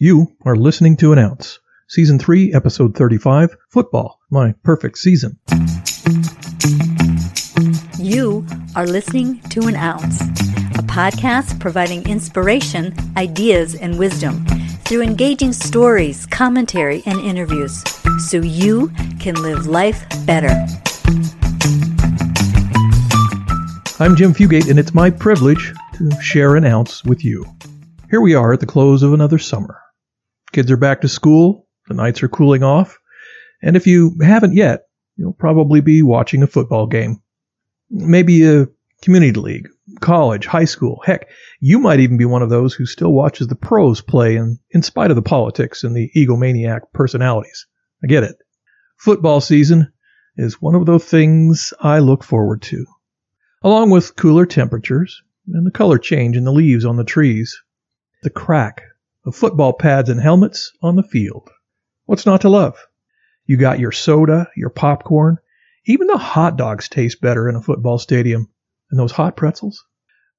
You are listening to An Ounce, Season 3, Episode 35 Football, My Perfect Season. You are listening to An Ounce, a podcast providing inspiration, ideas, and wisdom through engaging stories, commentary, and interviews so you can live life better. I'm Jim Fugate, and it's my privilege to share an ounce with you. Here we are at the close of another summer. Kids are back to school, the nights are cooling off, and if you haven't yet, you'll probably be watching a football game. Maybe a community league, college, high school. Heck, you might even be one of those who still watches the pros play in, in spite of the politics and the egomaniac personalities. I get it. Football season is one of those things I look forward to, along with cooler temperatures and the color change in the leaves on the trees, the crack of football pads and helmets on the field. What's not to love? You got your soda, your popcorn, even the hot dogs taste better in a football stadium than those hot pretzels.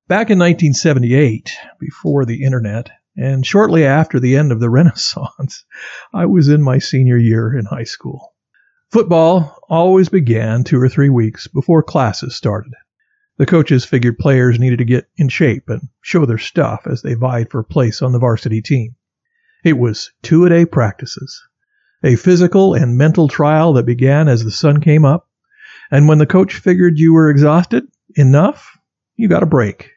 Back in 1978, before the internet, and shortly after the end of the Renaissance, I was in my senior year in high school. Football always began two or three weeks before classes started. The coaches figured players needed to get in shape and show their stuff as they vied for a place on the varsity team. It was two a day practices, a physical and mental trial that began as the sun came up, and when the coach figured you were exhausted enough, you got a break,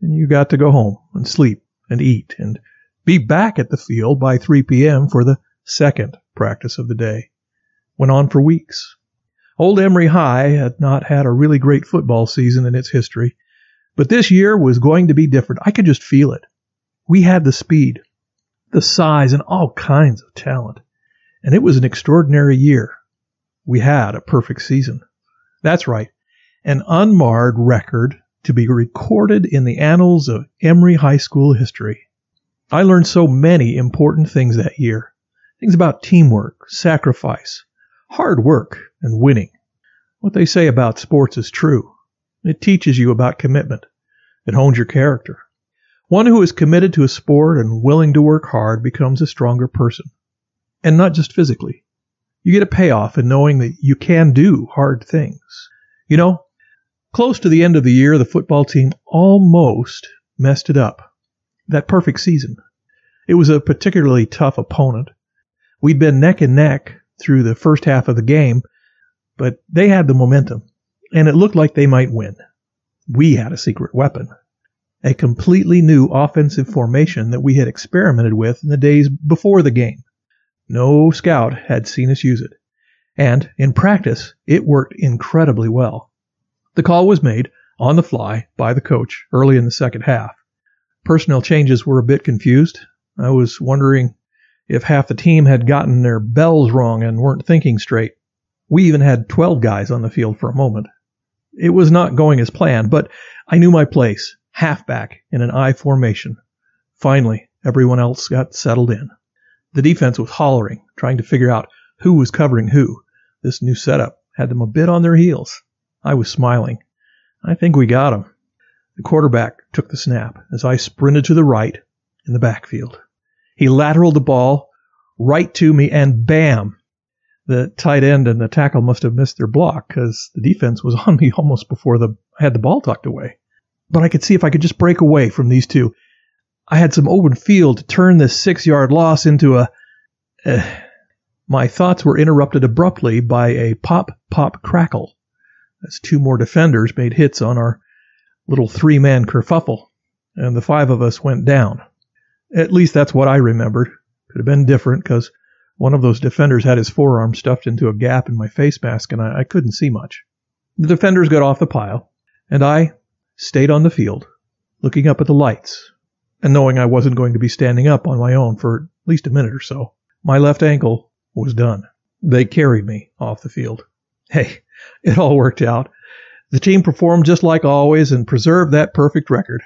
and you got to go home and sleep and eat and be back at the field by 3 p.m. for the second practice of the day. Went on for weeks. Old Emory High had not had a really great football season in its history, but this year was going to be different. I could just feel it. We had the speed, the size, and all kinds of talent. And it was an extraordinary year. We had a perfect season. That's right, an unmarred record to be recorded in the annals of Emory High School history. I learned so many important things that year. Things about teamwork, sacrifice, hard work, and winning. What they say about sports is true. It teaches you about commitment. It hones your character. One who is committed to a sport and willing to work hard becomes a stronger person. And not just physically. You get a payoff in knowing that you can do hard things. You know, close to the end of the year, the football team almost messed it up. That perfect season. It was a particularly tough opponent. We'd been neck and neck through the first half of the game, but they had the momentum, and it looked like they might win. We had a secret weapon. A completely new offensive formation that we had experimented with in the days before the game. No scout had seen us use it. And in practice, it worked incredibly well. The call was made on the fly by the coach early in the second half. Personnel changes were a bit confused. I was wondering if half the team had gotten their bells wrong and weren't thinking straight. We even had 12 guys on the field for a moment. It was not going as planned, but I knew my place, halfback in an I formation. Finally, everyone else got settled in. The defense was hollering, trying to figure out who was covering who. This new setup had them a bit on their heels. I was smiling. I think we got him. The quarterback took the snap as I sprinted to the right in the backfield. He lateraled the ball right to me and bam! The tight end and the tackle must have missed their block because the defense was on me almost before the I had the ball tucked away. But I could see if I could just break away from these two. I had some open field to turn this six yard loss into a. Uh, my thoughts were interrupted abruptly by a pop, pop, crackle as two more defenders made hits on our little three man kerfuffle, and the five of us went down. At least that's what I remembered. Could have been different because one of those defenders had his forearm stuffed into a gap in my face mask and I, I couldn't see much. The defenders got off the pile, and I stayed on the field, looking up at the lights, and knowing I wasn't going to be standing up on my own for at least a minute or so. My left ankle was done. They carried me off the field. Hey, it all worked out. The team performed just like always and preserved that perfect record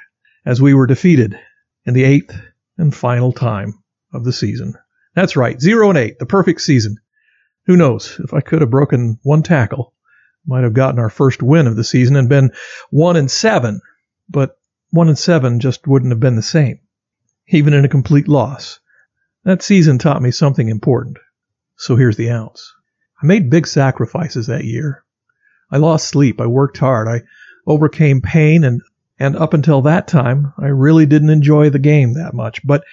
as we were defeated in the eighth and final time of the season. That's right, 0 and 8, the perfect season. Who knows, if I could have broken one tackle, might have gotten our first win of the season and been 1 and 7, but 1 and 7 just wouldn't have been the same. Even in a complete loss, That season taught me something important. So here's the ounce. I made big sacrifices that year. I lost sleep. I worked hard. I overcame pain and, and up until that time, I really didn't enjoy the game that much. But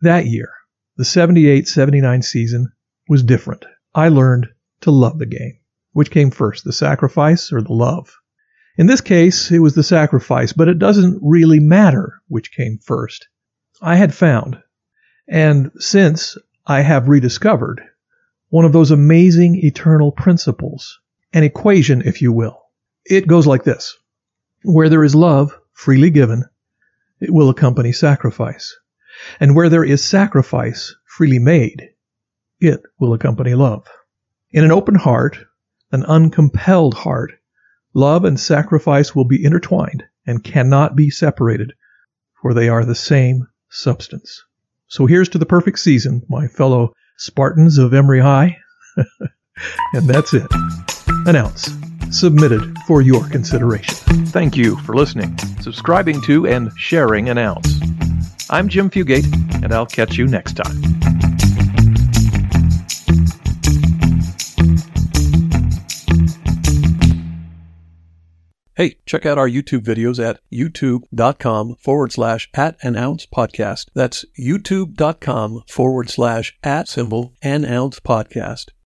that year, the 78-79 season was different. I learned to love the game. Which came first, the sacrifice or the love? In this case, it was the sacrifice, but it doesn't really matter which came first. I had found, and since I have rediscovered, one of those amazing eternal principles, an equation, if you will. It goes like this. Where there is love freely given, it will accompany sacrifice. And where there is sacrifice freely made, it will accompany love. In an open heart, an uncompelled heart, love and sacrifice will be intertwined and cannot be separated, for they are the same substance. So here's to the perfect season, my fellow Spartans of Emory High. and that's it. An ounce submitted for your consideration. Thank you for listening, subscribing to, and sharing an ounce. I'm Jim Fugate, and I'll catch you next time. Hey, check out our YouTube videos at youtube.com forward slash at an ounce podcast. That's youtube.com forward slash at symbol an ounce podcast.